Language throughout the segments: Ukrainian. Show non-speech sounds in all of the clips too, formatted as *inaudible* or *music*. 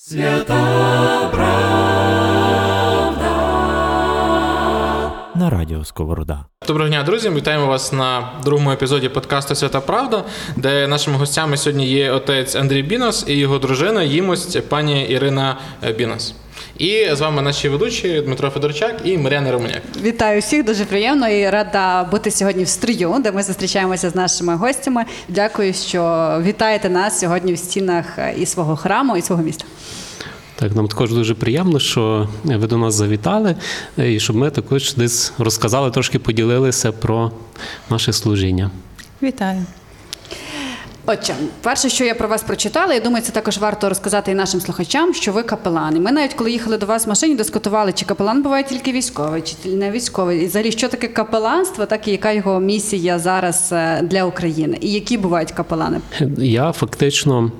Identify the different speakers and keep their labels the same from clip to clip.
Speaker 1: Свята правда на радіо Сковорода.
Speaker 2: Доброго дня, друзі! Вітаємо вас на другому епізоді подкасту Свята Правда, де нашими гостями сьогодні є отець Андрій Бінос і його дружина, їмость пані Ірина Бінос. І з вами наші ведучі Дмитро Федорчак і Мар'яна Романяк.
Speaker 3: Вітаю всіх дуже приємно і рада бути сьогодні в стрію, де ми зустрічаємося з нашими гостями. Дякую, що вітаєте нас сьогодні в стінах і свого храму, і свого міста.
Speaker 4: Так, нам також дуже приємно, що ви до нас завітали, і щоб ми також десь розказали, трошки поділилися про наше служіння.
Speaker 5: Вітаю.
Speaker 3: Отже, перше, що я про вас прочитала, я думаю, це також варто розказати і нашим слухачам, що ви капелани. Ми навіть коли їхали до вас в машині, дискутували, чи капелан буває тільки військовий, чи не військовий. І взагалі, що таке капеланство, так і яка його місія зараз е, для України, і які бувають капелани?
Speaker 4: Я фактично,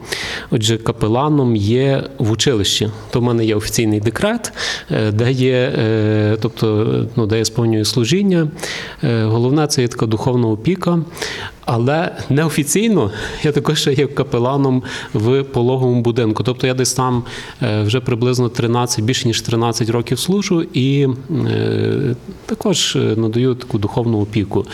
Speaker 4: отже, капеланом є в училищі. То в мене є офіційний декрет, е, де є, е, тобто, ну, де я сповнюю служіння. Головне це є така духовна опіка. Але неофіційно я також є капеланом в пологовому будинку. Тобто я десь там е, вже приблизно 13, більше ніж 13 років служу і е, також е, надаю таку духовну опіку.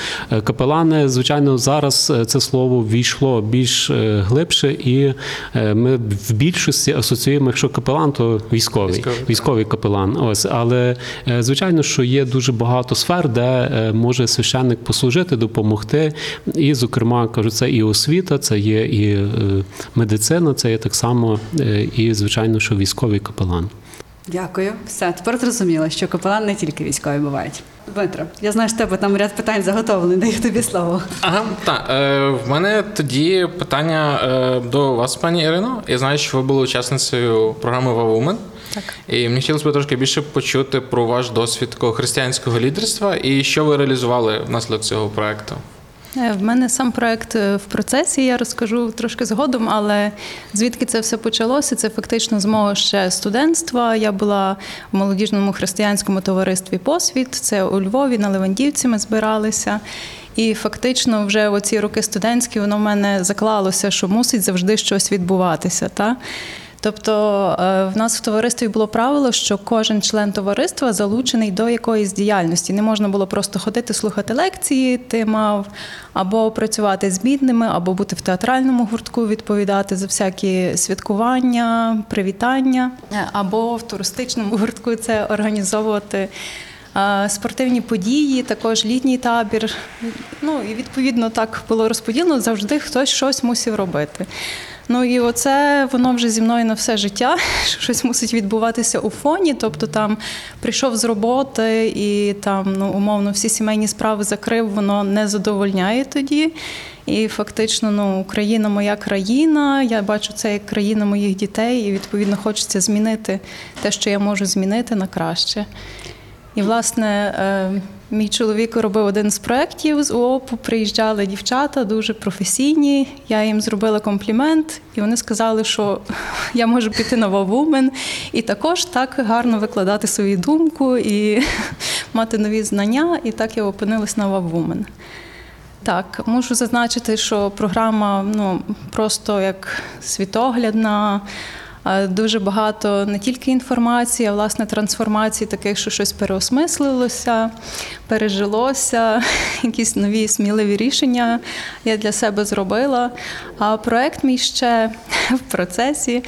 Speaker 4: Капелани, звичайно, зараз це слово війшло більш глибше, і ми в більшості асоціюємо, якщо капелан, то військовий, військовий, військовий капелан. Ось, але звичайно, що є дуже багато сфер, де може священник послужити, допомогти. І зокрема, кажу, це і освіта, це є і е, медицина, це є так само, е, і звичайно, що військовий капелан.
Speaker 3: Дякую. Все, тепер зрозуміло, що капелан не тільки військові бувають. Дмитро, я знаю, що тебе там ряд питань заготовлений, даю тобі слово.
Speaker 2: Ага, так. Е, в мене тоді питання е, до вас, пані Ірино. Я знаю, що ви були учасницею програми Вавумен.
Speaker 5: Так.
Speaker 2: І мені хотілося б трошки більше почути про ваш досвід такого християнського лідерства і що ви реалізували внаслідок цього проекту.
Speaker 5: Е, в мене сам проект е, в процесі, я розкажу трошки згодом, але звідки це все почалося? Це фактично з мого ще студентства. Я була в молодіжному християнському товаристві Посвіт. Це у Львові на Левандівці ми збиралися. І фактично, вже оці роки студентські воно в мене заклалося, що мусить завжди щось відбуватися. Та? Тобто е, в нас в товаристві було правило, що кожен член товариства залучений до якоїсь діяльності. Не можна було просто ходити, слухати лекції, ти мав або працювати з бідними, або бути в театральному гуртку, відповідати за всякі святкування, привітання, е, або в туристичному гуртку це організовувати. Е, спортивні події, також літній табір. Ну і відповідно так було розподілено. Завжди хтось щось мусив робити. Ну і оце воно вже зі мною на все життя. *laughs* Щось мусить відбуватися у фоні. Тобто там прийшов з роботи і там ну умовно всі сімейні справи закрив, воно не задовольняє тоді. І фактично, ну Україна моя країна. Я бачу це як країна моїх дітей, і відповідно хочеться змінити те, що я можу змінити на краще. І власне. Мій чоловік робив один з проєктів з УОПу. Приїжджали дівчата дуже професійні. Я їм зробила комплімент, і вони сказали, що *laughs* я можу піти на Вавумен і також так гарно викладати свою думку і *laughs* мати нові знання. І так я опинилась на Вавумен. Так, можу зазначити, що програма ну просто як світоглядна. Дуже багато не тільки інформації, а власне трансформації, таких, що щось переосмислилося, пережилося, *laughs* якісь нові сміливі рішення я для себе зробила. А проект мій ще *laughs* в процесі.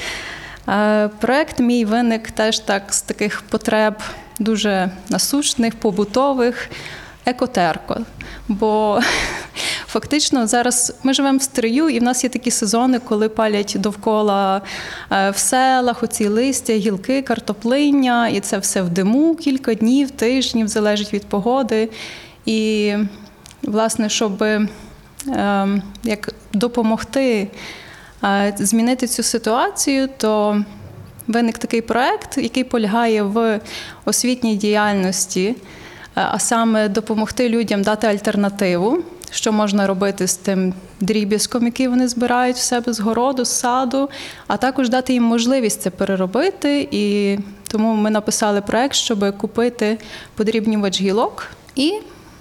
Speaker 5: Проект мій виник теж так з таких потреб дуже насущних, побутових, екотерко. Бо *laughs* Фактично, зараз ми живемо в стрию, і в нас є такі сезони, коли палять довкола е, в селах оці листя, гілки, картоплиння, і це все в диму кілька днів, тижнів, залежить від погоди. І, власне, щоб ем, як допомогти е, змінити цю ситуацію, то виник такий проект, який полягає в освітній діяльності, е, а саме допомогти людям дати альтернативу що можна робити з тим дріб'язком, який вони збирають в себе з городу, з саду, а також дати їм можливість це переробити. І тому ми написали проект, щоб купити подрібнювач гілок і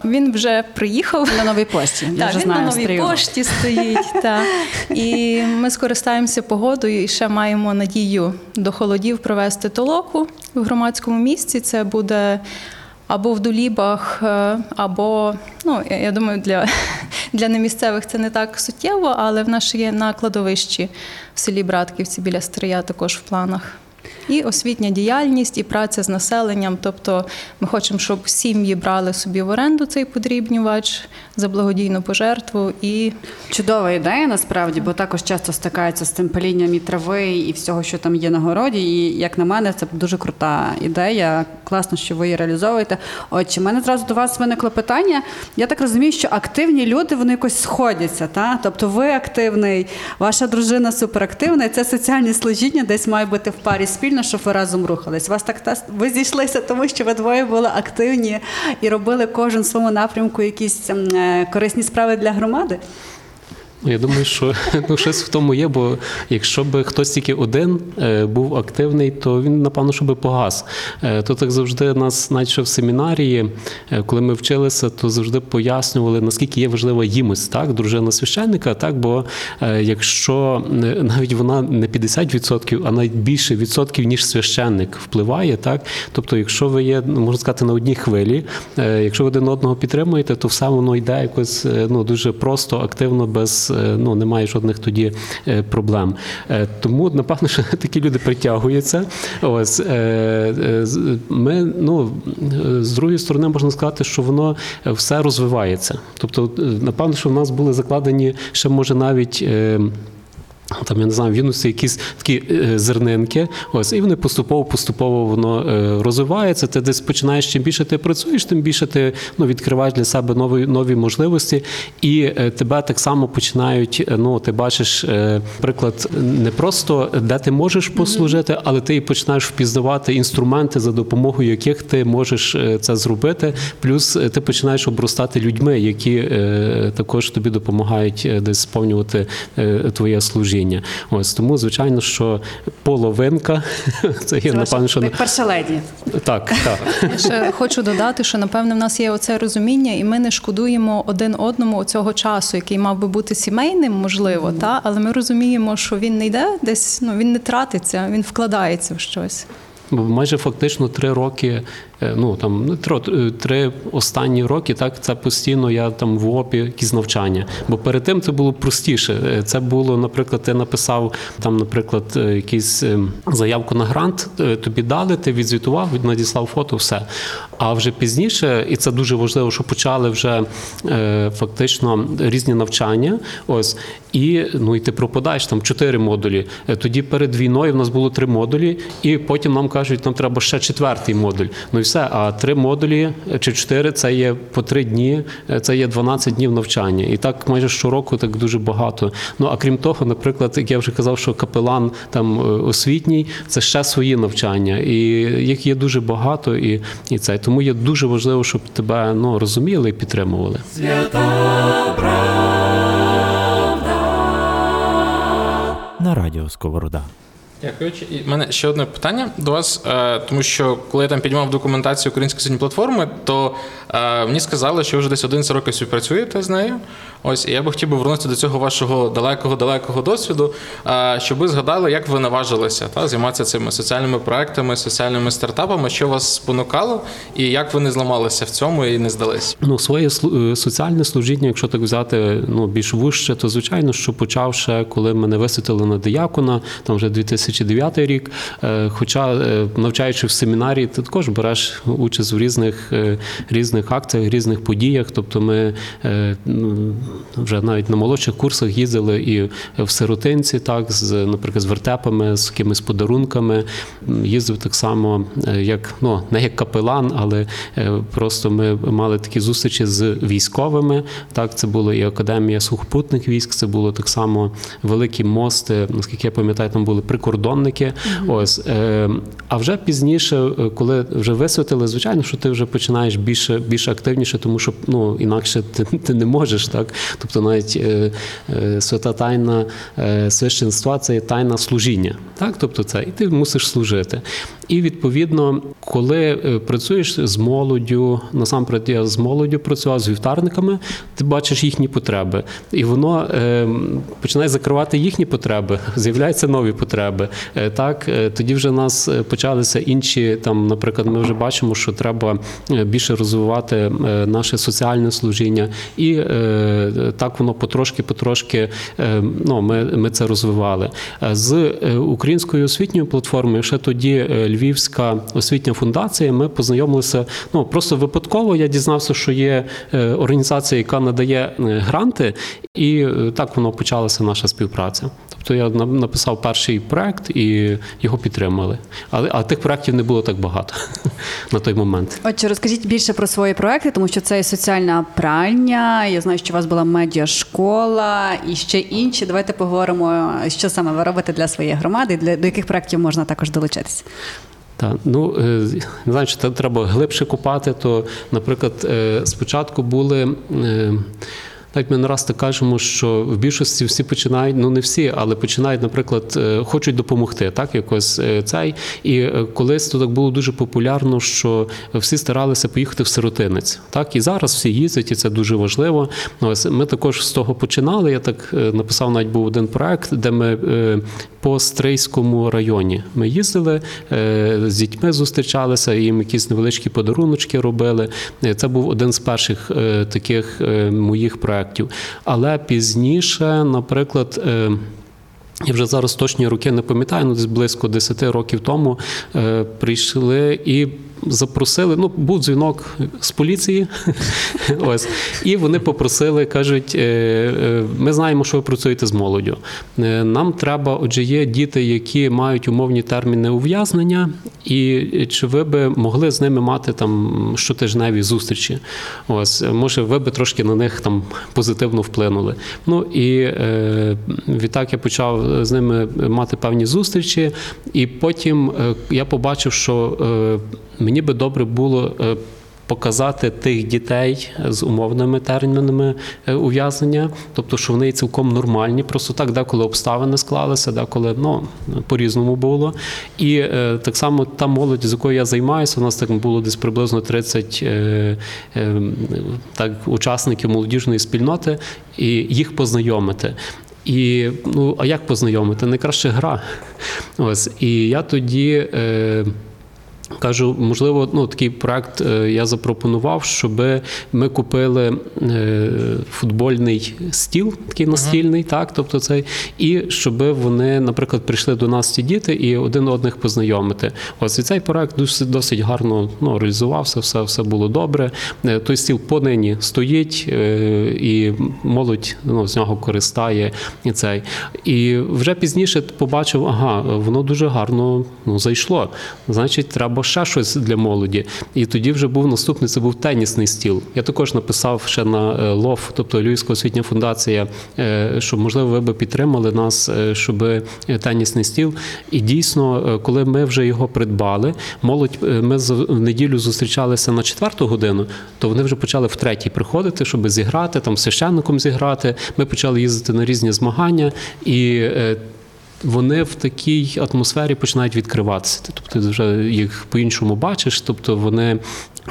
Speaker 5: Він вже приїхав.
Speaker 3: На новій пошті. Я
Speaker 5: Так,
Speaker 3: вже
Speaker 5: він
Speaker 3: знаю
Speaker 5: на новій
Speaker 3: прийому.
Speaker 5: пошті стоїть. *laughs* та. І ми скористаємося погодою і ще маємо надію до холодів провести толоку в громадському місці. Це буде або в Дулібах, е, або, ну, я- думаю, для, *laughs* для немісцевих це не так суттєво, але в нас є на кладовищі в селі Братківці біля Стрия також в планах. І освітня діяльність, і праця з населенням. Тобто ми хочемо, щоб сім'ї брали собі в оренду цей подрібнювач за благодійну пожертву. І
Speaker 3: Чудова ідея насправді, бо також часто стикаються з цим палінням і трави і всього, що там є на городі. І як на мене, це дуже крута ідея. Класно, що ви її реалізовуєте. Отже, мене зразу до вас виникло питання. Я так розумію, що активні люди вони якось сходяться. Та? Тобто ви активний, ваша дружина суперактивна, і це соціальне служіння десь має бути в парі спільно, щоб ви разом рухались. Вас так та- ви зійшлися, тому що ви двоє були активні і робили кожен в своєму напрямку якісь ем, е, корисні справи для громади.
Speaker 4: Ну, Я думаю, що *laughs* ну, щось в тому є, бо якщо б хтось тільки один е, був активний, то він, напевно, що би погас. Е, то так завжди нас, навіть в семінарії, е, коли ми вчилися, то завжди пояснювали, наскільки є важлива їмость, так, дружина священника, так, бо якщо навіть вона не 50%, а навіть більше відсотків, ніж священник впливає, так, тобто, якщо ви є, ну, можна сказати, на одній хвилі, якщо ви один одного підтримуєте, то все воно йде якось ну, дуже просто, активно, без ну, немає жодних тоді е, проблем. Е, Тому, напевно, що *laughs* такі люди притягуються. Ось, е, е, ми, ну, е, з другої сторони, можна сказати, що воно е, все розвивається. Тобто, е, напевно, що в нас були закладені ще, може, навіть. Там, я не знаю, в юності якісь такі е, зернинки, ось, і вони поступово-поступово воно е, розвивається. Ти десь починаєш, чим більше ти працюєш, тим більше ти ну, відкриваєш для себе нові, нові можливості, і е, тебе так само починають. Ну, ти бачиш, приклад, не просто де ти можеш послужити, але ти і починаєш впізнавати інструменти, за допомогою яких ти можеш це зробити. Плюс ти починаєш обростати людьми, які також тобі допомагають десь сповнювати твоє служіння. Ось тому, звичайно, що половинка *laughs* це є напевно, що
Speaker 3: перша леді.
Speaker 4: так, так.
Speaker 5: Я ще хочу додати, що напевне в нас є оце розуміння, і ми не шкодуємо один одному цього часу, який мав би бути сімейним, можливо, та але ми розуміємо, що він не йде десь, ну він не тратиться, він вкладається в щось.
Speaker 4: Бо майже фактично три роки, ну там три, е, три останні роки, так це постійно я там в ОПі якісь навчання. Бо перед тим це було простіше. Е, Це було, наприклад, ти написав там, наприклад, е, якийсь е, заявку на грант, е, тобі дали, ти відзвітував, надіслав фото, все. А вже пізніше, і це дуже важливо, що почали вже е, фактично різні навчання. Ось і ну і ти пропадаєш там чотири модулі. Е, Тоді перед війною в нас було три модулі, і потім нам кажуть, нам треба ще четвертий модуль. Ну все. А три модулі чи чотири це є по три дні, е, це є 12 днів навчання. І так майже щороку так дуже багато. Ну а крім того, наприклад, як я вже казав, що капелан там е, освітній це ще свої навчання, і їх є дуже багато, і, і це тому є дуже важливо, щоб тебе ну розуміли і підтримували.
Speaker 1: На радіо Сковорода.
Speaker 2: Дякую. І мене ще одне питання до вас, е, тому що коли я там піднімав документацію української сьогодні платформи, то е, мені сказали, що ви вже десь 11 років співпрацюєте з нею. Ось я би хотів би вернутися до цього вашого далекого-далекого досвіду, щоб ви згадали, як ви наважилися та, займатися цими соціальними проектами, соціальними стартапами, що вас спонукало, і як ви не зламалися в цьому і не здались.
Speaker 4: Ну, своє е, соціальне служіння, якщо так взяти ну, більш вужче, то звичайно, що почав ще, коли мене висвітили на диякона, там вже 2009 рік. Е, Хоча, е, навчаючи в семінарії, ти також береш участь в різних, різних акціях, різних подіях. Тобто ми вже навіть на молодших курсах їздили і в сиротинці, так, з, наприклад, з вертепами, з якимись подарунками. Їздив так само, е, як ну, не як капелан, але е, просто ми мали такі зустрічі з військовими. Так, це була і академія сухопутних військ, це було так само великі мости. Наскільки я пам'ятаю, там були прикордонники. Ось е, а вже пізніше, коли вже висвятили, звичайно, що ти вже починаєш більше, більш активніше, тому що ну інакше ти, ти не можеш, так. Тобто, навіть е, е, свята тайна е, священства це є тайна служіння. Так, тобто це і ти мусиш служити. І відповідно, коли е, працюєш з молоддю, насамперед я з молоддю працював з вівтарниками, ти бачиш їхні потреби, і воно е, починає закривати їхні потреби, *laughs* з'являються нові потреби. Е, так, е, тоді вже в нас е, почалися інші там, наприклад, ми вже бачимо, що треба більше розвивати наше соціальне служіння, і е, так воно потрошки-потрошки е, ну, ми, ми це розвивали. З українською освітньою платформою, ще тоді Львівська освітня фундація, ми познайомилися. Ну просто випадково я дізнався, що є е, організація, яка надає е, гранти, і е, так воно почалася наша співпраця. Тобто я написав перший проект і його підтримали. Але а тих проєктів не було так багато *laughs* на той момент.
Speaker 3: Отже, розкажіть більше про свої проекти, тому що це і соціальна пральня. Я знаю, що у вас була медіашкола і ще інші. Давайте поговоримо, що саме ви робите для своєї громади, для до яких проєктів можна також долучитися.
Speaker 4: Так, ну е, не знаю, чи треба глибше купати, то, наприклад, е, спочатку були. Так ми не раз так кажемо, що в більшості всі починають, ну не всі, але починають, наприклад, е, хочуть допомогти, так якось е, цей. І е, колись то так було дуже популярно, що всі старалися поїхати в сиротинець. Так і зараз всі їздять, і це дуже важливо. Ось ми також з того починали. Я так написав, навіть був один проект, де ми по Стрийському районі ми їздили з дітьми, зустрічалися, їм якісь невеличкі подаруночки робили. Це був один з перших таких моїх проєктів. Але пізніше, наприклад. е, я вже зараз точні роки не пам'ятаю, ну десь близько 10 років тому е, прийшли і запросили. Ну, був дзвінок з поліції. *laughs* Ось. І вони попросили, кажуть: е, е, ми знаємо, що ви працюєте з молоддю. Е, Нам треба, отже, є діти, які мають умовні терміни ув'язнення, і чи ви би могли з ними мати там щотижневі зустрічі? Ось, може, ви би трошки на них там позитивно вплинули. Ну і е, відтак я почав з ними мати певні зустрічі, і потім я побачив, що е, мені би добре було. е, Показати тих дітей з умовними термінами е, ув'язнення, тобто, що вони цілком нормальні, просто так, деколи обставини склалися, деколи ну, по-різному було. І е, так само та молодь, з якою я займаюся, у нас так було десь приблизно 30 е, е, так, учасників молодіжної спільноти, і їх познайомити. І ну, а як познайомити? Найкраще гра. Ось. І я тоді. Е, Кажу, можливо, ну такий проект е, я запропонував, щоб ми купили е, футбольний стіл, такий настільний, так, тобто цей, і щоб вони, наприклад, прийшли до нас ці діти і один одних познайомити. Ось і цей проект досить, досить гарно ну, реалізувався, все, все було добре. Е, Той стіл понині стоїть, і молодь ну, з нього користає і цей. І вже пізніше побачив, ага, воно дуже гарно ну, зайшло. Значить, треба ще щось для молоді. І тоді вже був наступний, це був тенісний стіл. Я також написав ще на е, ЛОФ, тобто Львівська освітня фундація, е, що можливо ви би підтримали нас, е, щоб тенісний стіл. І дійсно, коли ми вже його придбали, молодь, ми в неділю зустрічалися на четверту годину, то вони вже почали в третій приходити, щоб зіграти, там священником зіграти. Ми почали їздити на різні змагання і. Вони в такій атмосфері починають відкриватися. Тобто ти вже їх по-іншому бачиш, тобто вони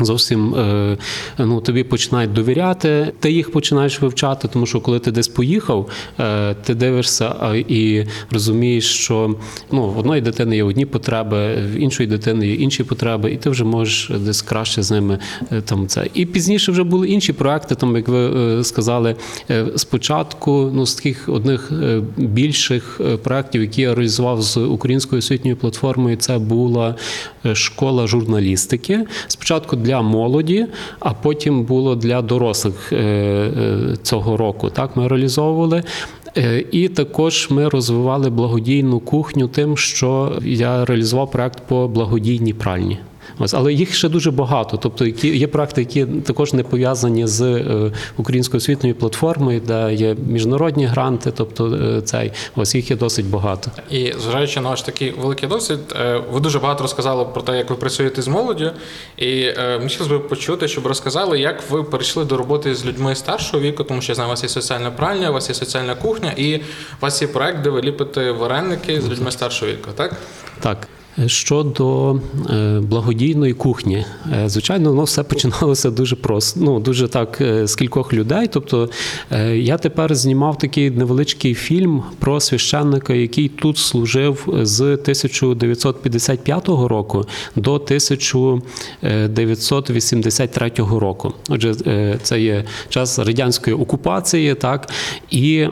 Speaker 4: зовсім е, ну, тобі починають довіряти, ти їх починаєш вивчати, тому що коли ти десь поїхав, е, ти дивишся і розумієш, що ну, в одної дитини є одні потреби, в іншої дитини є інші потреби, і ти вже можеш десь краще з ними е, там це. І пізніше вже були інші проекти, там, як ви сказали, спочатку ну, з таких одних більших е, проєктів, які я реалізував з українською освітньою платформою, це була е, школа журналістики. Спочатку для молоді, а потім було для дорослих е, е, цього року. Так ми реалізовували. І також ми розвивали благодійну кухню тим, що я реалізував проект по благодійній пральні. Ось, але їх ще дуже багато. Тобто, які є проекти, які також не пов'язані з е, українською освітньою платформою, де є міжнародні гранти, тобто е, цей ось їх є досить багато.
Speaker 2: І зважаючи на ваш такий великий досвід, е, ви дуже багато розказали про те, як ви працюєте з молоддю. І мені хотілося б почути, щоб розказали, як ви перейшли до роботи з людьми старшого віку, тому що я знаю, у вас є соціальна пральня, у вас є соціальна кухня, і у вас є проект, де ви ліпите вареники з людьми старшого віку, так?
Speaker 4: Так. Щодо е, благодійної кухні, Е, звичайно, воно все *laughs* починалося дуже просто. Ну дуже так е, з кількох людей. Тобто я тепер знімав такий невеличкий фільм про священника, який тут служив з 1955 року до 1983 року. Отже, це є час радянської окупації, так і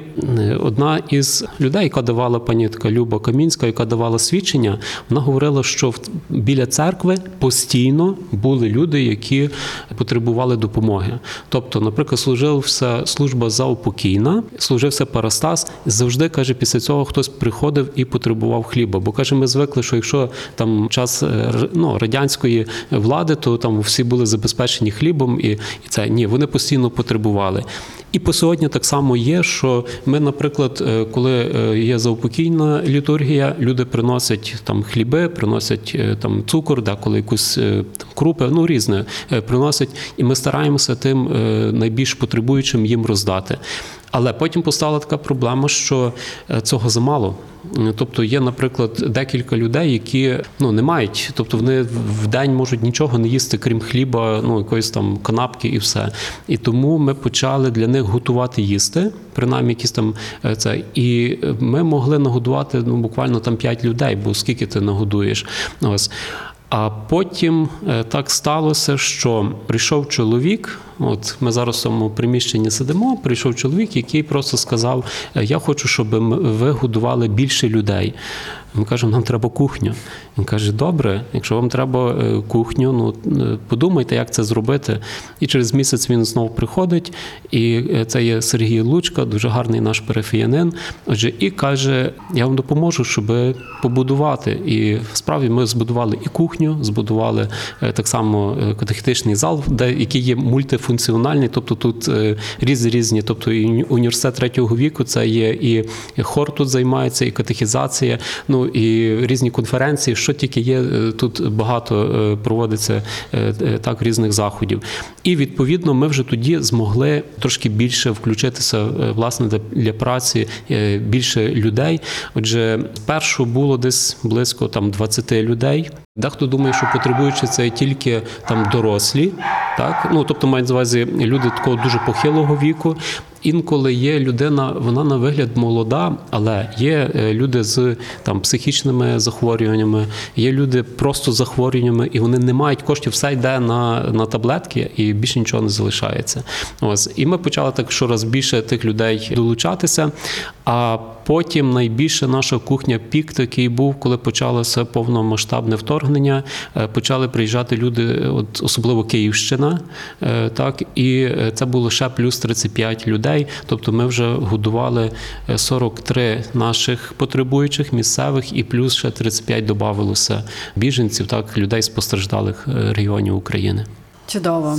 Speaker 4: одна із людей, яка давала пані така Люба Камінська, яка давала свідчення, вона говорила, що в- біля церкви постійно були люди, які потребували допомоги. Тобто, наприклад, служився служба заупокійна, служився Парастас. Завжди каже, після цього хтось приходив і потребував хліба. Бо каже, ми звикли, що якщо там час е, ну, радянської влади, то там всі були забезпечені хлібом, і, і це ні, вони постійно потребували. І по сьогодні так само є, що ми, наприклад, е, коли е, є заупокійна літургія, люди приносять там хліби, приносять е, там цукор, деколи якусь там, крупи, ну різне приносять, і ми стараємося тим найбільш потребуючим їм роздати. Але потім постала така проблема, що е, цього замало. Е, Тобто є, наприклад, декілька людей, які ну не мають, тобто вони в день можуть нічого не їсти, крім хліба, ну якоїсь там канапки і все. І тому ми почали для них готувати їсти, принаймні якісь там е, це. І ми могли нагодувати ну буквально там 5 людей, бо скільки ти нагодуєш. Ось. А потім е, так сталося, що прийшов чоловік. От ми зараз в цьому приміщенні сидимо. Прийшов чоловік, який просто сказав: «Е, Я хочу, щоб ви годували більше людей. Ми кажемо, нам треба кухню. Він каже: Добре, якщо вам треба е, кухню, ну подумайте, як це зробити. І через місяць він знову приходить, і це є Сергій Лучка, дуже гарний наш парафіянин. Отже, і каже: Я вам допоможу, щоб побудувати. І справді ми збудували і кухню, збудували е, так само е, катехетичний зал, де який є мультифункціональний, тобто тут е, різні різні, тобто і університет третього віку, це є і хор тут займається, і катехізація, ну і різні конференції, що тільки є. Тут багато проводиться так різних заходів. І відповідно ми вже тоді змогли трошки більше включитися власне для, праці більше людей. Отже, спершу було десь близько там 20 людей. Дехто думає, що потребуючи це тільки там дорослі, так ну тобто мають на увазі люди такого дуже похилого віку. Інколи є людина, вона на вигляд молода, але є е, люди з там психічними захворюваннями, є люди просто з захворюваннями, і вони не мають коштів, все йде на, на таблетки, і більше нічого не залишається. Ось і ми почали так щораз більше тих людей долучатися. А потім найбільше наша кухня пік такий був, коли почалося повномасштабне вторгнення. е, Почали приїжджати люди, от особливо Київщина, е, так і е, це було ще плюс 35 людей. Тобто ми вже годували е, 43 наших потребуючих місцевих, і плюс ще 35 додавалося біженців, так людей з постраждалих е, регіонів України.
Speaker 3: Чудово.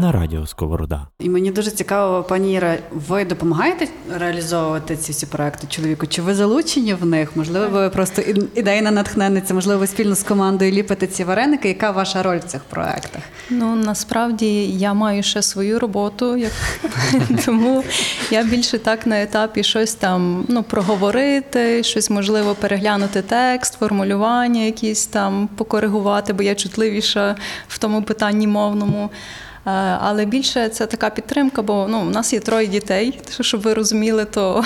Speaker 1: На радіо Сковорода.
Speaker 3: І мені дуже цікаво, пані Іра, ви допомагаєте реалізовувати ці всі проекти чоловіку? Чи ви залучені в них? Можливо, ви просто ідейна натхненниця, можливо, ви спільно з командою ліпите ці вареники. Яка ваша роль в цих проектах?
Speaker 5: Ну насправді я маю ще свою роботу, як *laughs* тому я більше так на етапі щось там ну проговорити, щось можливо переглянути текст, формулювання, якісь там покоригувати, бо я чутливіша в тому питанні мовному. Е, Але більше це така підтримка, бо ну у нас є троє дітей. Щоб ви розуміли, то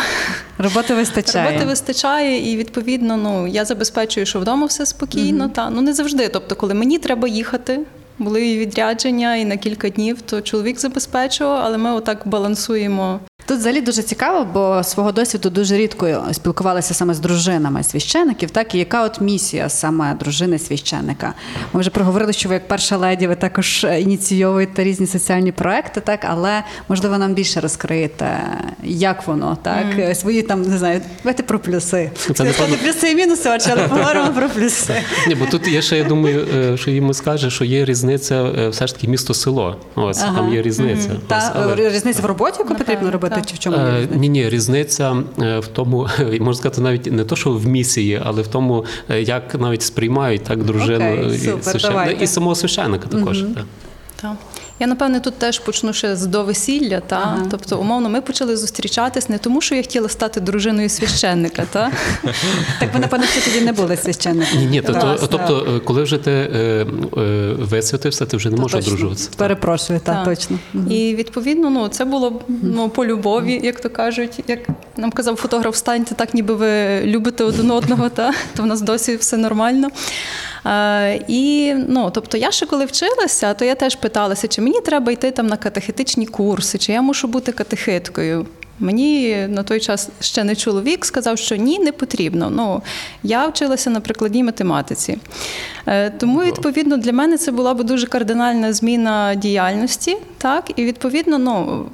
Speaker 3: Роботи вистачає.
Speaker 5: Роботи вистачає, і відповідно, ну я забезпечую, що вдома все спокійно. Та ну не завжди. Тобто, коли мені треба їхати, були і відрядження, і на кілька днів, то чоловік забезпечував, але ми отак балансуємо.
Speaker 3: Тут взагалі дуже цікаво, бо свого досвіду дуже рідко спілкувалися саме з дружинами священиків. Так і яка от місія саме дружини священика? Ми вже проговорили, що ви як перша леді, ви також ініційовуєте різні соціальні проекти, так але можливо нам більше розкриєте, як воно так Е, свої там не знаю, давайте про плюси.
Speaker 4: Це,
Speaker 3: Це
Speaker 4: напевно-
Speaker 3: плюси і мінуси, але поговоримо про плюси.
Speaker 4: Ні, бо тут є ще, я думаю, е, що йому скаже, що є різниця е, все ж таки місто-село. Ось там є різниця. Ось,
Speaker 3: Та
Speaker 4: але-
Speaker 3: різниця в роботі, яку потрібно робити, чи в чому є
Speaker 4: Е,
Speaker 3: різниця?
Speaker 4: Ні, ні, різниця е, в тому, *laughs* можна сказати, навіть не то, що в місії, але в тому, е, як навіть сприймають так дружину
Speaker 3: Окей,
Speaker 4: і
Speaker 3: супер,
Speaker 4: священ-
Speaker 3: давайте.
Speaker 4: і самого священника також. так.
Speaker 5: Так. Я напевне тут теж почну ще з до весілля. Та
Speaker 3: Ага.
Speaker 5: тобто, умовно, ми почали зустрічатись не тому, що я хотіла стати дружиною священника, та *laughs*
Speaker 3: Так ви, напевно, ще тоді не були священником.
Speaker 4: Ні, ні, то, то, тобто, е, коли вже ти е, е, висвятився, ти вже не можеш одружуватися.
Speaker 3: Перепрошую, так,
Speaker 5: Так.
Speaker 3: точно.
Speaker 5: І відповідно, ну це було ну по любові, як то кажуть. Як нам казав фотограф, станьте так, ніби ви любите один одного, та то в нас досі все нормально. Е, і ну, тобто, я ще коли вчилася, то я теж питалася, чи мені треба йти там на катехетичні курси, чи я мушу бути катехиткою. Мені на той час ще не чоловік сказав, що ні, не потрібно. Ну я вчилася на прикладній математиці. Е, Тому, відповідно, для мене це була б дуже кардинальна зміна діяльності. Так, і відповідно, ну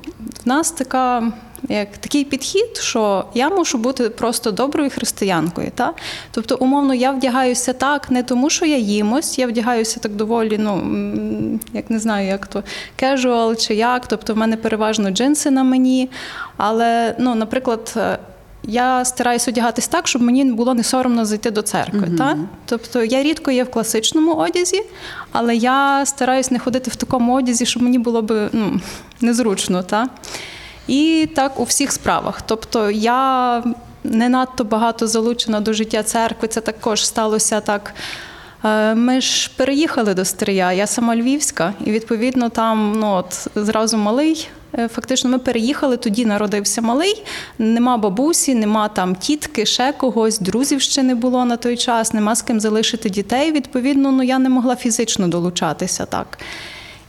Speaker 5: в нас така. Як такий підхід, що я мушу бути просто доброю християнкою. Та? Тобто, умовно, я вдягаюся так, не тому, що я їмость, я вдягаюся так доволі, ну як не знаю, як то casual чи як. Тобто, в мене переважно джинси на мені. Але, ну, наприклад, е, я стараюся одягатись так, щоб мені було не соромно зайти до церкви. Та? Тобто я рідко є в класичному одязі, але я стараюсь не ходити в такому одязі, щоб мені було б ну, незручно. Та? І так у всіх справах. Тобто я не надто багато залучена до життя церкви. Це також сталося так. Е, Ми ж переїхали до Стрия, я сама Львівська, і відповідно там ну, от, зразу малий. Е, Фактично, ми переїхали, тоді народився малий. Нема бабусі, нема там тітки, ще когось, друзів ще не було на той час, нема з ким залишити дітей. Відповідно, ну я не могла фізично долучатися так.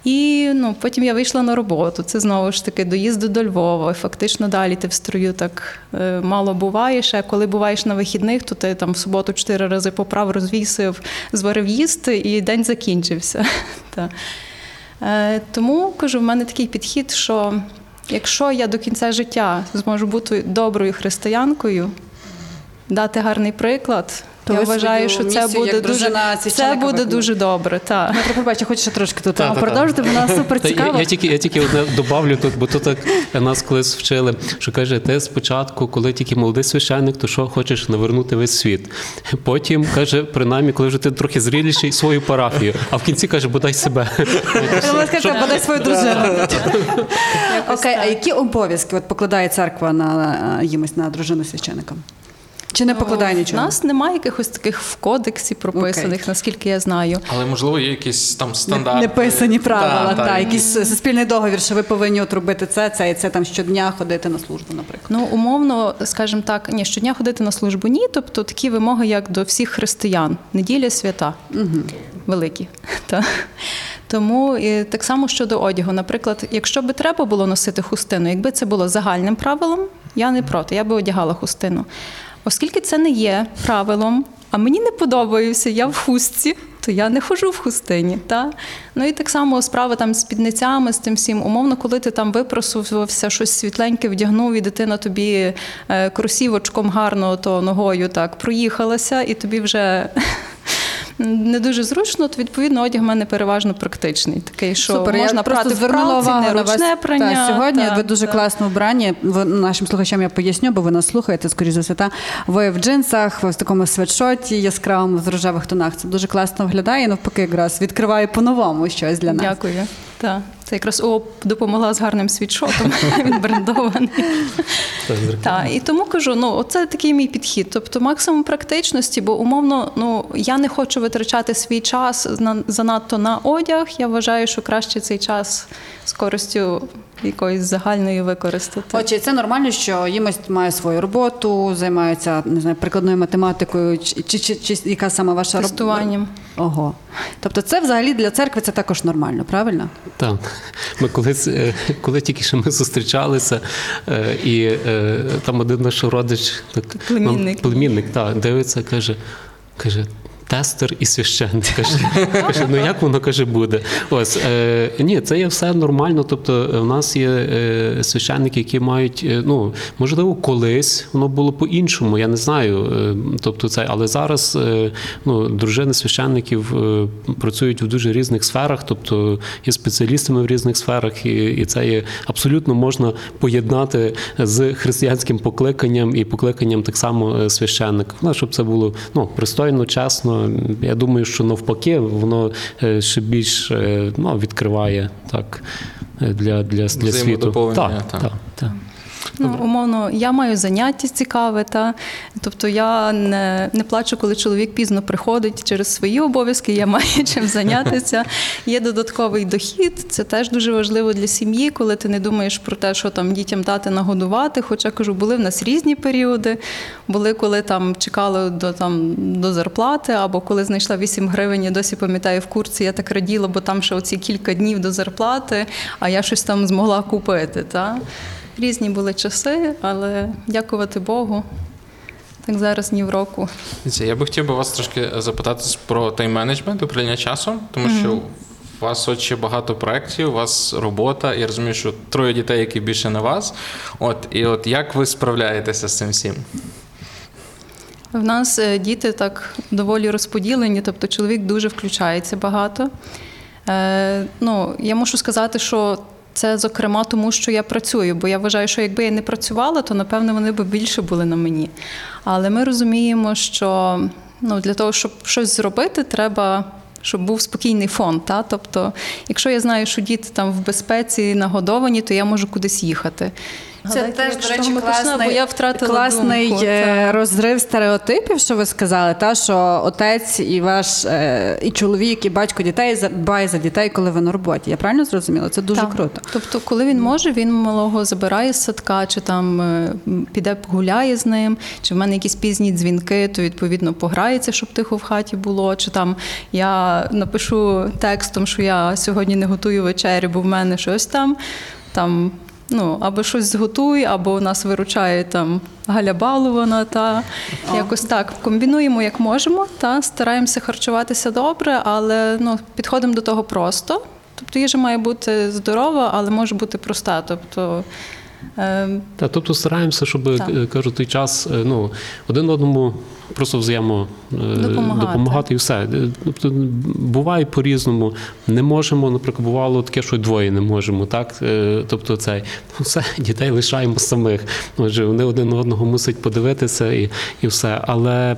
Speaker 5: І ну, потім я вийшла на роботу. Це знову ж таки доїзди до Львова. Фактично далі ти в строю так е, мало буваєш. А коли буваєш на вихідних, то ти там в суботу чотири рази поправ, розвісив, зварив їсти, і день закінчився. *laughs* Е, тому кажу, в мене такий підхід, що якщо я до кінця життя зможу бути доброю християнкою, дати гарний приклад.
Speaker 3: То
Speaker 5: я вважаю, що це
Speaker 3: місію
Speaker 5: буде дуже це буде дуже добре. Так.
Speaker 3: Дмитро, пробач, я хочу ще трошки тут
Speaker 4: Та-та-та.
Speaker 3: продовжити, вона супер
Speaker 4: Та я, я тільки я тільки одне добавлю тут, бо тут так нас колись вчили, що каже, ти спочатку, коли тільки молодий священник, то що хочеш навернути весь світ. Потім каже, принаймні, коли вже ти трохи зріліший, свою парафію, а в кінці каже, бодай себе.
Speaker 3: Бодай свою дружину. Окей, а які обов'язки от покладає церква на е, їмось на дружину священика? Чи не покладає
Speaker 5: У нас немає якихось таких в кодексі прописаних,
Speaker 3: Окей.
Speaker 5: наскільки я знаю.
Speaker 2: Але можливо є якісь там стандарти.
Speaker 3: Неписані правила,
Speaker 2: Та,
Speaker 3: та,
Speaker 2: та,
Speaker 3: якийсь суспільний договір, що ви повинні от робити це, це і це там щодня ходити на службу, наприклад.
Speaker 5: Ну, умовно, скажімо так, ні, щодня ходити на службу ні. Тобто такі вимоги, як до всіх християн. Неділя свята великі. *laughs* Та. Тому і так само щодо одягу. Наприклад, якщо би треба було носити хустину, якби це було загальним правилом, я не проти, я би одягала хустину. Оскільки це не є правилом, а мені не подобається, я в хустці, то я не хожу в хустині. Та? Ну і так само справа там з підницями, з тим всім. Умовно, коли ти там випросувався, щось світленьке вдягнув, і дитина тобі е, кросівочком гарно то ногою так проїхалася, і тобі вже. Не дуже зручно, то відповідно одяг в мене переважно практичний. Такий, що
Speaker 3: Супер,
Speaker 5: можна
Speaker 3: я
Speaker 5: прати в
Speaker 3: увагу на вас
Speaker 5: прання.
Speaker 3: Та, сьогодні.
Speaker 5: Та,
Speaker 3: ви дуже
Speaker 5: та.
Speaker 3: класно вбрані. Нашим слухачам я поясню, бо ви нас слухаєте, скоріш за все. Та ви в джинсах, ви в такому свитшоті яскравому в рожевих тонах. Це дуже класно виглядає. і Навпаки, якраз відкриває по-новому щось для нас.
Speaker 5: Дякую. Так. Це якраз ООП допомогла з гарним світшотом. *laughs* Він брендований. Та, і тому кажу, ну оце такий мій підхід. Тобто максимум практичності, бо умовно, ну я не хочу витрачати свій час на занадто на одяг. Я вважаю, що краще цей час з користю якоюсь загальною використати.
Speaker 3: Отже, це нормально, що їмось має свою роботу, займається не знаю, прикладною математикою, чи, чи, чи, чи яка саме ваша робота?
Speaker 5: Тестуванням.
Speaker 3: Ого. Тобто, це взагалі для церкви це також нормально, правильно?
Speaker 4: Так. Ми колись, е, коли тільки що ми зустрічалися, е, і е, там один наш родич, так,
Speaker 5: Племінник.
Speaker 4: нам- племінник так, дивиться, каже, каже. Тестер і священник. *laughs* Каже, ну як воно каже буде? Ось е, ні, це є все нормально. Тобто, е, в нас є е, священники, які мають, е, ну можливо, колись воно було по-іншому. Я не знаю. Е, тобто, це, але зараз е, ну, дружини священників е, працюють в дуже різних сферах, тобто є спеціалістами в різних сферах, і, і це є абсолютно можна поєднати з християнським покликанням і покликанням так само е, священника. Ну, щоб це було ну, пристойно, чесно я думаю, що навпаки, воно е, ще більш е, ну, відкриває так е, для, для, для світу. Так.
Speaker 2: так,
Speaker 4: так.
Speaker 5: Ну, умовно, я маю заняття цікаве, та тобто я не, не плачу, коли чоловік пізно приходить через свої обов'язки, я маю *laughs* чим зайнятися. Є додатковий дохід. Це теж дуже важливо для сім'ї, коли ти не думаєш про те, що там дітям дати нагодувати. Хоча кажу, були в нас різні періоди. Були, коли там чекали до там до зарплати, або коли знайшла 8 гривень, я досі пам'ятаю в курсі, я так раділа, бо там ще оці кілька днів до зарплати, а я щось там змогла купити. Та? Різні були часи, але дякувати Богу. Так зараз ні в року.
Speaker 2: Я би хотів би вас трошки запитати про тайм-менеджмент, управління часом, тому що у вас от ще багато проєктів, у вас робота. Я розумію, що троє дітей, які більше на вас. От і от як ви справляєтеся з цим всім?
Speaker 5: В нас е, діти так доволі розподілені, тобто чоловік дуже включається багато. Е, ну, я мушу сказати, що це зокрема тому, що я працюю, бо я вважаю, що якби я не працювала, то напевно вони б більше були на мені. Але ми розуміємо, що ну, для того, щоб щось зробити, треба. Щоб був спокійний фон. Та? Тобто, якщо я знаю, що діти там в безпеці нагодовані, то я можу кудись їхати.
Speaker 3: Це
Speaker 5: Гадайте,
Speaker 3: теж, до речі, класний,
Speaker 5: бо я втратила
Speaker 3: класний
Speaker 5: думку,
Speaker 3: е, розрив стереотипів, що ви сказали, та що отець і ваш е, і чоловік, і батько дітей дбає за дітей, коли ви на роботі. Я правильно зрозуміла? Це дуже
Speaker 5: Так.
Speaker 3: круто.
Speaker 5: Тобто, коли він може, він малого забирає з садка, чи там е, піде погуляє з ним, чи в мене якісь пізні дзвінки, то відповідно пограється, щоб тихо в хаті було. Чи там я напишу текстом, що я сьогодні не готую вечерю, бо в мене щось там. там Ну, або щось зготуй, або нас виручає там Галя Балована, та якось так комбінуємо як можемо, та стараємося харчуватися добре, але ну, підходимо до того просто. Тобто їжа має бути здорова, але може бути проста. Тобто, е,
Speaker 4: Та, тобто стараємося, щоб е, кажу, той час е, ну, один одному просто взаємо е,
Speaker 5: Допомагати.
Speaker 4: допомагати і все. Е, Тобто буває по-різному. Не можемо, наприклад, бувало таке, що двоє не можемо. Так? Е, Тобто це ну, все, *laughs* дітей лишаємо самих. Отже, вони один одного мусять подивитися і, і все. Але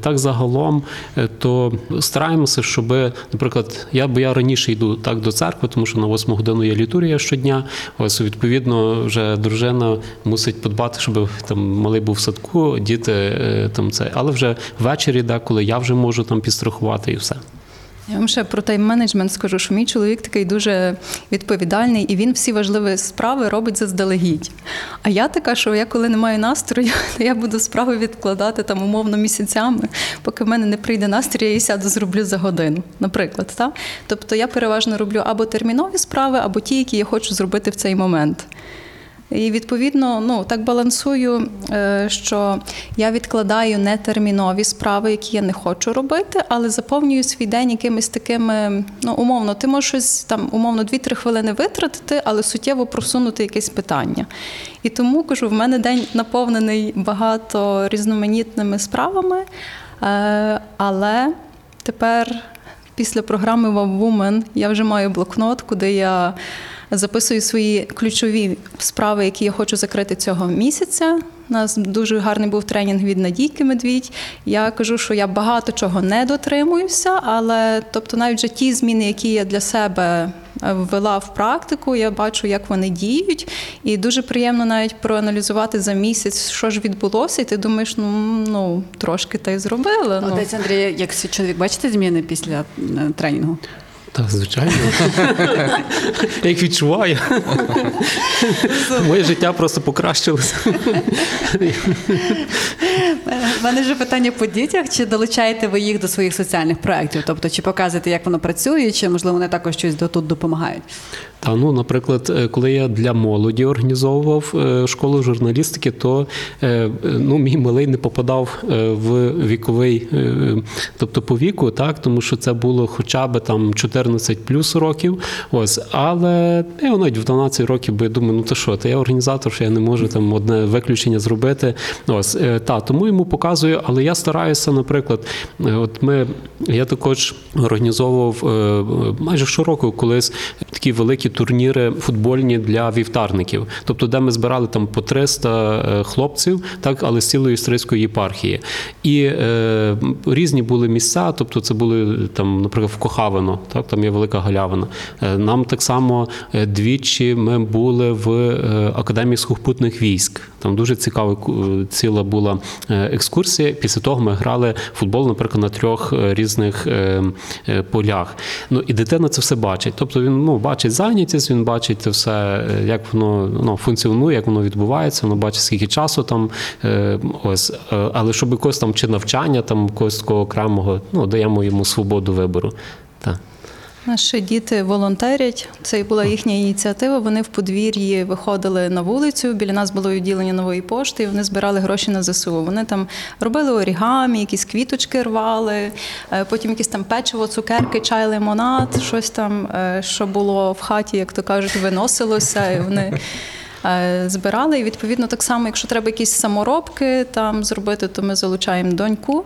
Speaker 4: так загалом, то стараємося, щоб, наприклад, я бо я раніше йду так до церкви, тому що на 8 годину є літургія щодня. Ось відповідно, вже дружина мусить подбати, щоб там малий був в садку, діти там це. Але вже ввечері, да, коли я вже можу там підстрахувати і все.
Speaker 5: Я вам ще про тайм-менеджмент скажу, що мій чоловік такий дуже відповідальний, і він всі важливі справи робить заздалегідь. А я така, що я коли не маю настрою, *laughs* то я буду справи відкладати там умовно місяцями, поки в мене не прийде настрій, я її сяду зроблю за годину, наприклад. Та? Тобто я переважно роблю або термінові справи, або ті, які я хочу зробити в цей момент. І відповідно, ну так балансую, е, що я відкладаю нетермінові справи, які я не хочу робити, але заповнюю свій день якимись такими, ну умовно, ти можеш щось там умовно 2-3 хвилини витратити, але суттєво просунути якесь питання. І тому кажу, в мене день наповнений багато різноманітними справами, е, але тепер. Після програми Woman я вже маю блокнот, куди я записую свої ключові справи, які я хочу закрити цього місяця. У нас дуже гарний був тренінг від Надійки Медвідь. Я кажу, що я багато чого не дотримуюся, але тобто навіть вже ті зміни, які я для себе е, ввела в практику, я бачу, як вони діють. І дуже приємно навіть проаналізувати за місяць, що ж відбулося, і ти думаєш, ну, ну трошки та й зробила. Ну.
Speaker 3: Отець Андрій, як чоловік, бачите зміни після е, тренінгу?
Speaker 4: Так, звичайно. Я їх відчуваю. Моє життя просто покращилося.
Speaker 3: У мене вже питання по дітях. Чи долучаєте ви їх до своїх соціальних проєктів? Тобто, чи показуєте, як воно працює, чи можливо вони також щось тут допомагають?
Speaker 4: Та ну, наприклад, е, коли я для молоді організовував е, школу журналістики, то е, ну, мій малий не попадав в віковий, тобто по віку, так, тому що це було хоча б там 14 плюс років. Ось, але я навіть в 12 років, я думаю, ну то що, то я організатор, що я не можу там одне виключення зробити. Ось та тому йому показую, але я стараюся, наприклад, от ми я також організовував майже щороку колись такі великі турніри футбольні для вівтарників, тобто, де ми збирали там по 300 е, хлопців, так, але з цілої стрийської єпархії. І е, різні були місця, тобто це були там, наприклад, в Кохавино, так, там є велика галявина. Е, Нам так само е, двічі ми були в Академії сухопутних військ. Там дуже цікава ціла була е, екскурсія. Після того ми грали футбол, наприклад, на трьох е, різних е, е, полях. Ну і дитина це все бачить. Тобто він ну, бачить зайнятість, він бачить це все, е, як воно ну, функціонує, як воно відбувається, воно бачить, скільки часу там. е, Ось, Е, але щоб якось там чи навчання, там якогось такого окремого, ну даємо йому свободу вибору. Так.
Speaker 5: Наші діти волонтерять. Це була їхня ініціатива. Вони в подвір'ї виходили на вулицю. Біля нас було відділення нової пошти, і вони збирали гроші на ЗСУ. Вони там робили орігамі, якісь квіточки рвали, е, потім якісь там печиво, цукерки, чай, лимонад, щось там, е, що було в хаті, як то кажуть, виносилося. І вони е, збирали. І відповідно, так само, якщо треба якісь саморобки там зробити, то ми залучаємо доньку.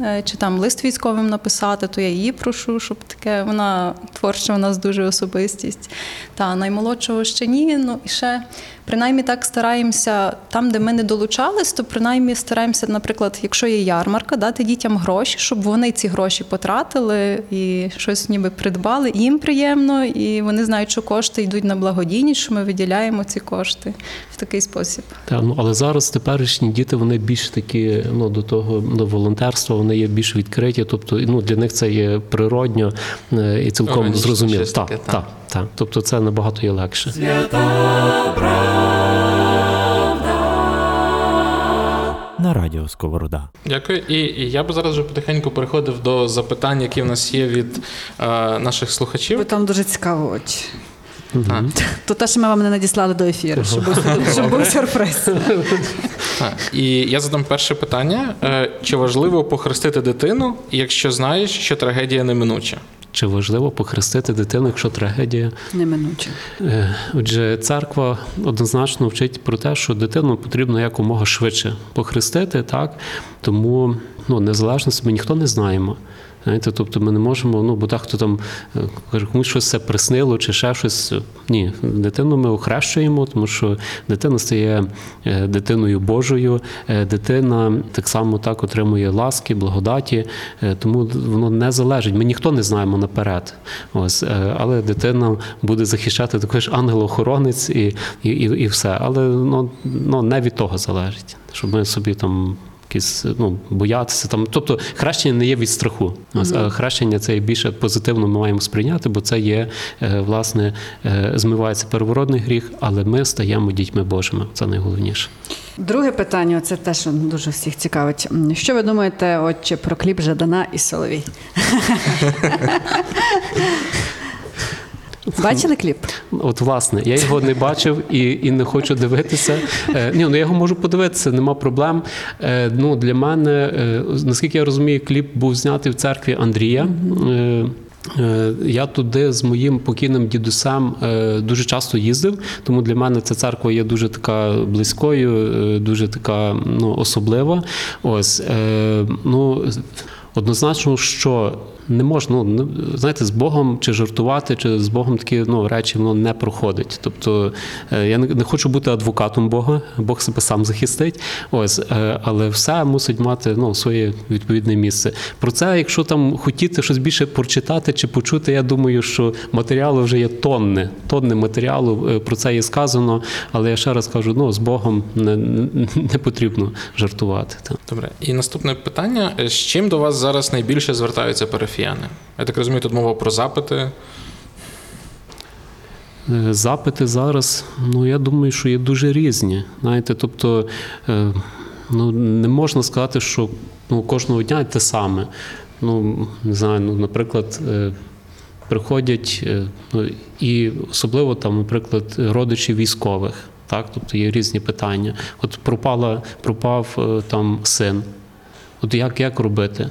Speaker 5: Е, Чи там лист військовим написати, то я її прошу, щоб таке вона творча у нас дуже особистість. Та наймолодшого ще ні. Ну і ще принаймні так стараємося там, де ми не долучались, то принаймні стараємося, наприклад, якщо є ярмарка, дати дітям гроші, щоб вони ці гроші потратили і щось ніби придбали. І їм приємно, і вони знають, що кошти йдуть на благодійність, що ми виділяємо ці кошти в такий спосіб.
Speaker 4: Та, ну, але зараз теперішні діти вони більш такі ну, до того до волонтерства, вони є більш відкриті. Тобто ну, для них це є природньо е, і цілком зрозуміло. Так, так,
Speaker 2: так.
Speaker 4: Так, Тобто це набагато є легше.
Speaker 1: На радіо Сковорода.
Speaker 2: Дякую. І, і я би зараз вже потихеньку переходив до запитань, які в нас є від е, наших слухачів.
Speaker 3: Ви там дуже цікаво очі.
Speaker 2: А,
Speaker 3: То те, що ми вам не надіслали до ефіру, щоб був, *laughs* щоб був сюрприз.
Speaker 2: так. І я задам перше питання: Е, чи важливо похрестити дитину, якщо знаєш, що трагедія неминуча?
Speaker 4: Чи важливо похрестити дитину, якщо трагедія?
Speaker 3: Неминуче.
Speaker 4: Е, Отже, церква однозначно вчить про те, що дитину потрібно якомога швидше похрестити, так тому ну незалежності ми ніхто не знаємо. Знаєте, тобто ми не можемо, ну бо так хто там е, каже, комусь щось це приснило чи ще щось. Ні, дитину ми охрещуємо, тому що дитина стає е, дитиною Божою, е, дитина так само так отримує ласки, благодаті, е, тому воно не залежить. Ми ніхто не знаємо наперед. Ось, е, але дитина буде захищати також ангел-охоронець і, і, і, і все. Але ну, ну, не від того залежить, щоб ми собі там. Якісь ну боятися там, тобто хрещення не є від страху. Ось, а хрещення це більше позитивно. Ми маємо сприйняти, бо це є е, власне е, змивається первородний гріх, але ми стаємо дітьми Божими. Це найголовніше.
Speaker 3: Друге питання це те, що дуже всіх цікавить. Що ви думаєте, отче, про кліп Жадана і Соловій? *laughs* Бачили кліп?
Speaker 4: От, власне, я його не бачив і, і не хочу дивитися. Е, ні, ну я його можу подивитися, нема проблем. Е, ну, для мене, е, наскільки я розумію, кліп був знятий в церкві Андрія. Е, Е, Я туди з моїм покійним дідусем е, дуже часто їздив, тому для мене ця церква є дуже така близькою, е, дуже така ну, особлива. Ось ну однозначно, що не можна, ну знаєте, з Богом чи жартувати, чи з Богом такі ну, речі воно не проходить. Тобто е, я не, хочу бути адвокатом Бога, Бог себе сам захистить. Ось, е, але все мусить мати ну, своє відповідне місце. Про це, якщо там хотіти щось більше прочитати чи почути, я думаю, що матеріалу вже є тонни, тонни матеріалу е, про це є сказано. Але я ще раз кажу: ну з Богом не, не, потрібно жартувати. Так.
Speaker 2: Добре. І наступне питання: з чим до вас зараз найбільше звертаються парафіяни? Я так розумію, тут мова про запити.
Speaker 4: Е, Запити зараз, ну я думаю, що є дуже різні. Знаєте, тобто е, ну, не можна сказати, що ну, кожного дня те саме. Ну, не знаю, ну, наприклад, е, приходять, ну, і особливо там, наприклад, родичі військових. Так, тобто є різні питання. От пропала, пропав там син. От як, як робити?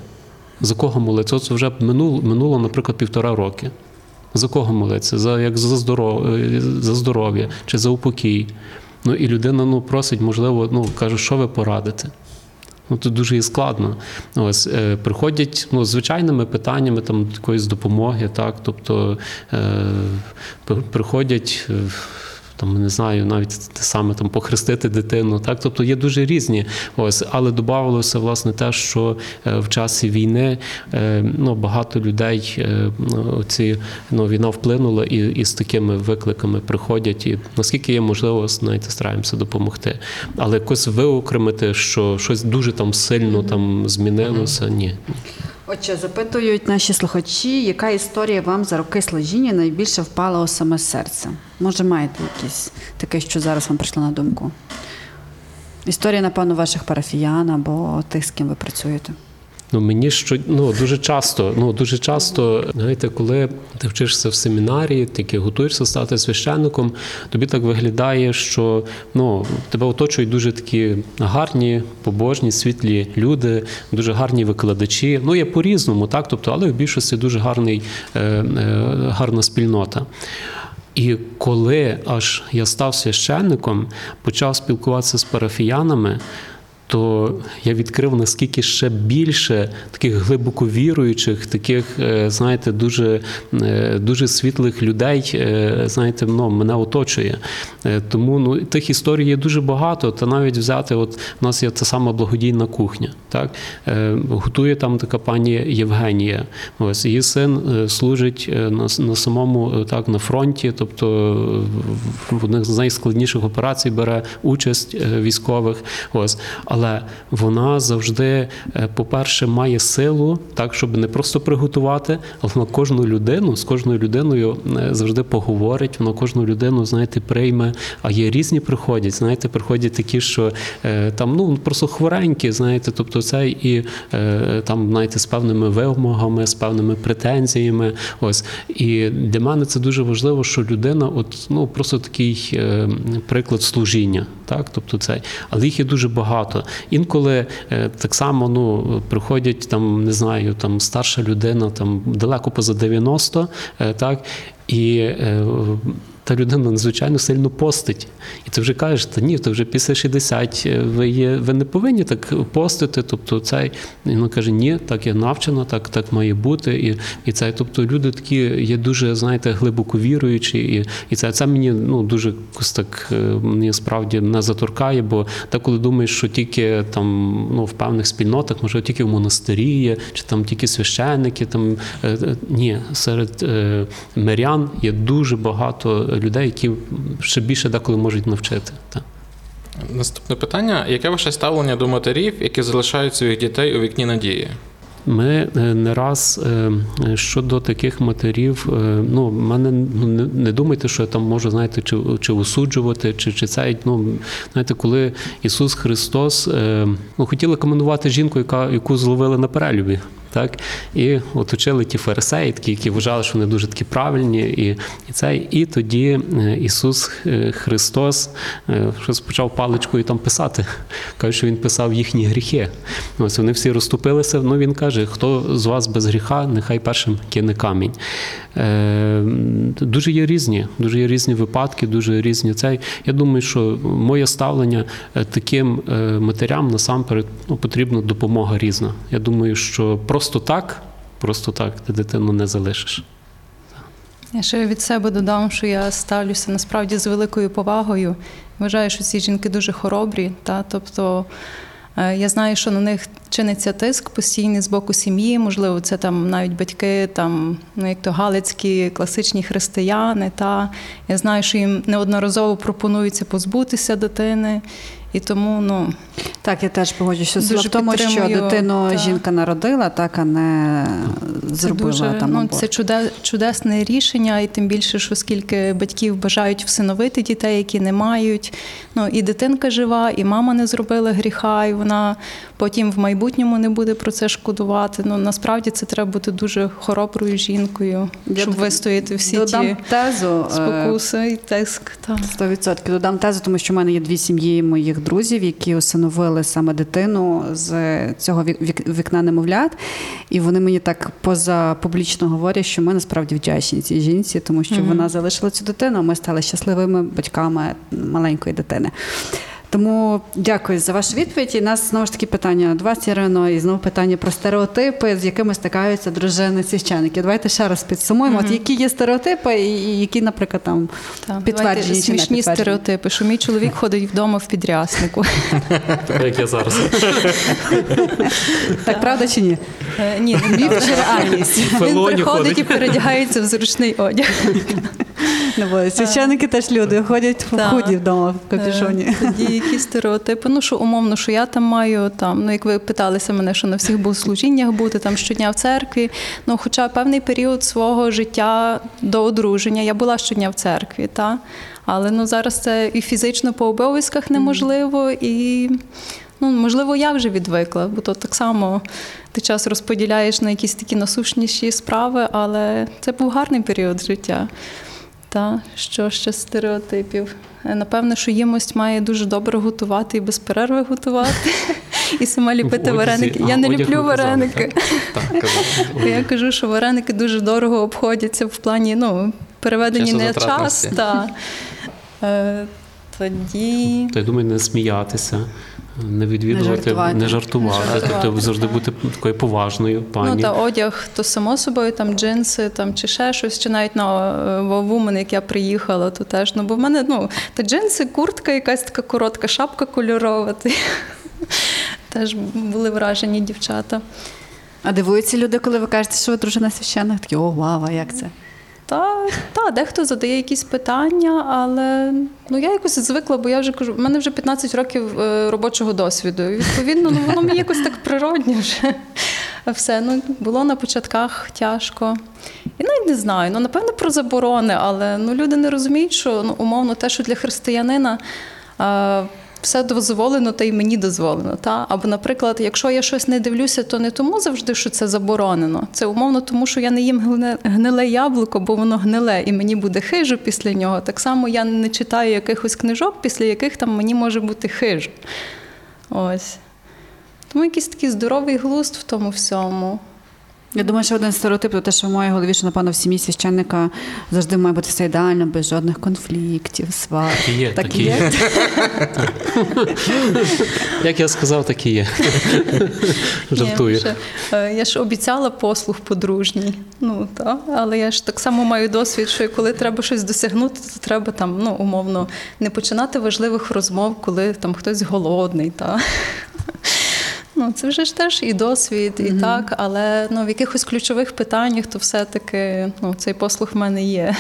Speaker 4: За кого молитися? От вже минуло, минуло, наприклад, півтора роки. За кого молитися? За, як за, здоров'я, за здоров'я чи за упокій. Ну і людина ну, просить, можливо, ну, каже, що ви порадите? Ну, тут дуже складно. Ось е, приходять ну, звичайними питаннями там якоїсь допомоги, так, тобто е, приходять. Там не знаю, навіть те саме там похрестити дитину, так тобто є дуже різні. Ось, але додавалося власне те, що е, в часі війни е, ну, багато людей е, ну, ці ну, війна вплинула і, і з такими викликами приходять. І наскільки є можливо, знаєте, стараємося допомогти. Але якось виокремити, що щось дуже там сильно там змінилося. Ні.
Speaker 3: Отже, запитують наші слухачі, яка історія вам за роки служіння найбільше впала у саме серце? Може, маєте якесь таке, що зараз вам прийшло на думку? Історія, напевно, ваших парафіян або тих, з ким ви працюєте.
Speaker 4: Ну мені що ну дуже часто, ну дуже часто, знаєте, коли ти вчишся в семінарії, тільки готуєшся стати священником, тобі так виглядає, що ну тебе оточують дуже такі гарні, побожні, світлі люди, дуже гарні викладачі. Ну є по-різному, так, тобто, але в більшості дуже гарний, е, е, гарна спільнота. І коли аж я став священником, почав спілкуватися з парафіянами, то я відкрив наскільки ще більше таких глибоко віруючих, таких, е, знаєте, дуже, е, дуже світлих людей, е, знаєте, ну, мене оточує. Тому ну, тих історій є дуже багато. Та навіть взяти, от у нас є та сама благодійна кухня. Так? Готує там така пані Євгенія. Ось її син служить на, на самому так, на фронті, тобто в- одних з найскладніших операцій бере участь військових. Ось. Але вона завжди, е, по-перше, має силу, так, щоб не просто приготувати, але вона кожну людину з кожною людиною е, завжди поговорить, вона кожну людину, знаєте, прийме. А є різні приходять. Знаєте, приходять такі, що е, там ну просто хворенькі, знаєте, тобто це і там, знаєте, з певними вимогами, з певними претензіями. Ось і для мене це дуже важливо, що людина, от ну просто такий приклад служіння, так, тобто цей, але їх є дуже багато. Інколи е, так само ну приходять там, не знаю, там старша людина, там далеко поза 90, е, так, і е, та людина надзвичайно сильно постить. І ти вже кажеш, та ні, то вже після 60 е, ви є, ви не повинні так постити. Тобто цей він каже, ні, так я навчена, так, так має бути. І, і це, тобто люди такі є дуже, знаєте, глибоко віруючі, і, і це, це мені ну дуже так е, мені справді не заторкає, бо деколи думаєш, що тільки там ну, в певних спільнотах, може, тільки в монастирі є, чи там тільки священники. Там е, ні, серед мирян є дуже багато людей, які ще більше деколи можуть навчити. Так.
Speaker 2: Наступне питання: яке ваше ставлення до матерів, які залишають своїх дітей у вікні надії?
Speaker 4: Ми е, не раз е, щодо таких матерів, е, ну мене ну не, думайте, що я там можу знаєте, чи, чи осуджувати, чи, чи це ну знаєте, коли Ісус Христос е, ну, хотіли командувати жінку, яка яку зловили на перелюбі. Так, і оточили ті фарисеї, такі, які вважали, що вони дуже такі правильні, і, і це, і тоді е, Ісус е, Христос е, щось почав паличкою там писати. Каже, що він писав їхні гріхи. Ось вони всі розступилися. Ну він каже, хто з вас без гріха, нехай першим кине камінь. Е, дуже є різні, дуже є різні випадки, дуже різні цей. Я думаю, що моє ставлення е, таким е, матерям насамперед ну, потрібна допомога різна. Я думаю, що просто так, просто так ти дитину не залишиш.
Speaker 5: Я ще від себе додам, що я ставлюся насправді з великою повагою. Вважаю, що ці жінки дуже хоробрі. Та? Тобто я знаю, що на них чиниться тиск постійний з боку сім'ї. Можливо, це там навіть батьки, там, ну як то галицькі класичні християни. Та? Я знаю, що їм неодноразово пропонується позбутися дитини. І тому, ну,
Speaker 3: Так, я теж погоджуюся. В тому, що дитину
Speaker 5: та...
Speaker 3: жінка народила, так, а не
Speaker 5: Це
Speaker 3: зробила
Speaker 5: дуже
Speaker 3: там
Speaker 5: ну,
Speaker 3: аборт.
Speaker 5: це чуде, чудесне рішення, і тим більше, що скільки батьків бажають всиновити дітей, які не мають. Ну і дитинка жива, і мама не зробила гріха, і вона потім в майбутньому не буде про це шкодувати. Ну насправді це треба бути дуже хороброю жінкою,
Speaker 3: Я
Speaker 5: щоб вистояти всі
Speaker 3: Додам
Speaker 5: ті
Speaker 3: тезу. е,
Speaker 5: спокуси і тиск. Та.
Speaker 3: 100% додам тезу, тому що в мене є дві сім'ї моїх друзів, які усиновили саме дитину з цього вік- вік- вікна немовлят. І вони мені так поза публічно говорять, що ми насправді вдячні цій жінці, тому що вона залишила цю дитину. а Ми стали щасливими батьками маленької дитини. Тому дякую за вашу відповідь. І нас знову ж таки питання до вас, Ірино, і знову питання про стереотипи, з якими стикаються дружини священиків. Давайте ще раз підсумуємо. От які є стереотипи, і які, наприклад, там
Speaker 5: Так,
Speaker 3: підтверджені
Speaker 5: давайте
Speaker 3: чи не
Speaker 5: смішні
Speaker 3: підтверджені.
Speaker 5: стереотипи, що мій чоловік ходить вдома в підряснику.
Speaker 4: як я зараз.
Speaker 3: Так правда чи ні?
Speaker 5: Е, Ні, не *laughs*
Speaker 3: реальність?
Speaker 5: Він приходить і передягається в зручний одяг.
Speaker 3: Не бо священики теж люди ходять в худі вдома в капюшоні.
Speaker 5: Е, Тоді *laughs* які стереотипи. Ну що умовно, що я там маю там. Ну як ви питалися мене, що на всіх богослужіннях бути там щодня в церкві. Ну, хоча певний період свого життя до одруження я була щодня в церкві, та але ну зараз це і фізично по обов'язках неможливо, і ну можливо я вже відвикла, бо то так само. Ти час розподіляєш на якісь такі насущніші справи, але це був гарний період життя. Та що ще стереотипів? Е, Напевно, що їмость має дуже добре готувати і без перерви готувати. *laughs* І сама ліпити вареники.
Speaker 4: А,
Speaker 5: Я не люблю вареники.
Speaker 2: Так, *laughs*
Speaker 5: Я кажу, що вареники дуже дорого обходяться в плані ну, переведені на час. Та. Е, Тоді.
Speaker 4: То я думаю, не сміятися, не відвідувати,
Speaker 3: Не жартувати.
Speaker 4: не жартувати.
Speaker 5: Не жартувати.
Speaker 4: Тобто завжди бути такою поважною пані.
Speaker 5: Ну та одяг, то само собою, там джинси, там чи ще щось, чи навіть на е, Вовумен, як я приїхала, то теж. Ну, бо в мене ну, та джинси, куртка, якась така коротка, шапка кольорова. *laughs* Теж були вражені дівчата.
Speaker 3: А дивуються люди, коли ви кажете, що ви дружина священник? Такі, о, вау, як це?
Speaker 5: Та, та дехто задає якісь питання, але ну я якось звикла, бо я вже кажу, в мене вже 15 років е, робочого досвіду. І відповідно, ну воно мені якось так природньо вже. Все ну було на початках тяжко. І навіть не знаю. Ну напевно про заборони, але ну люди не розуміють, що ну умовно те, що для християнина. Все дозволено, та й мені дозволено. Та? Або, наприклад, якщо я щось не дивлюся, то не тому завжди, що це заборонено. Це умовно, тому що я не їм гниле яблуко, бо воно гниле, і мені буде хижо після нього. Так само я не читаю якихось книжок, після яких там мені може бути хижо. Ось. Тому якийсь такий здоровий глузд в тому всьому.
Speaker 3: Я думаю, що один стереотип, то те, що в моїй голові, що напевно в сім'ї священника завжди має бути все ідеально, без жодних конфліктів, свар.
Speaker 4: Так і є,
Speaker 3: Так
Speaker 4: так
Speaker 3: і є. *laughs*
Speaker 4: Як я сказав, так і є. *laughs* Жартую.
Speaker 5: Я, е, я ж обіцяла послуг подружній. Ну, та, але я ж так само маю досвід, що коли треба щось досягнути, то треба там, ну, умовно, не починати важливих розмов, коли там хтось голодний. Та. Ну, це вже ж теж і досвід, і так, але ну, в якихось ключових питаннях, то все-таки ну, цей послуг в мене є.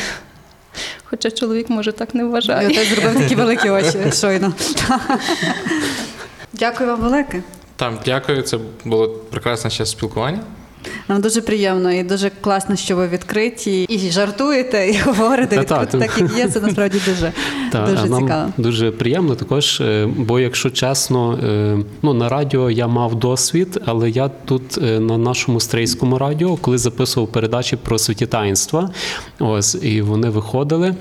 Speaker 5: *laughs* Хоча чоловік може так не
Speaker 3: вважає.
Speaker 5: вважає.
Speaker 3: теж зробив такі великі очі щойно. *laughs* Дякую вам велике.
Speaker 2: Так, дякую, це було прекрасне ще спілкування.
Speaker 3: Нам дуже приємно і дуже класно, що ви відкриті і жартуєте, і говорите відкрито, так як є. Це насправді дуже, дуже
Speaker 4: нам
Speaker 3: цікаво.
Speaker 4: дуже приємно також, е, бо якщо чесно, е, ну на радіо я мав досвід, але я тут е, на нашому стрийському радіо, коли записував передачі про святі таїнства, ось і вони виходили.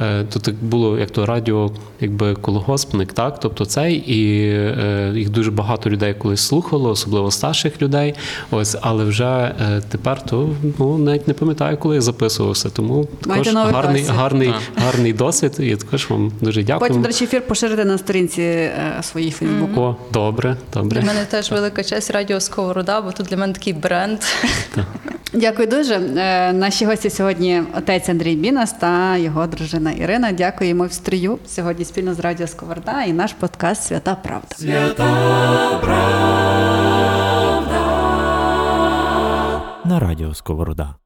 Speaker 4: Е, То так було як то радіо, якби колгоспник, так? Тобто цей, і е, їх дуже багато людей колись слухало, особливо старших людей. Ось, але вже е, тепер то ну навіть не пам'ятаю, коли я записувався. Тому також гарний,
Speaker 3: досвід.
Speaker 4: гарний,
Speaker 2: Так.
Speaker 4: гарний досвід. І також вам дуже дякую.
Speaker 3: Потім, до речі, ефір поширити на сторінці е, своїй Фейсбуку.
Speaker 4: О, добре, добре.
Speaker 5: Для мене теж велика честь радіо Сковорода, бо тут для мене такий бренд.
Speaker 3: Дякую дуже. Е, Наші гості сьогодні отець Андрій Бінас та його дружина Ірина. Дякуємо в стрію сьогодні спільно з Радіо Сковорода і наш подкаст Свята Правда.
Speaker 1: на радіо Сковорода.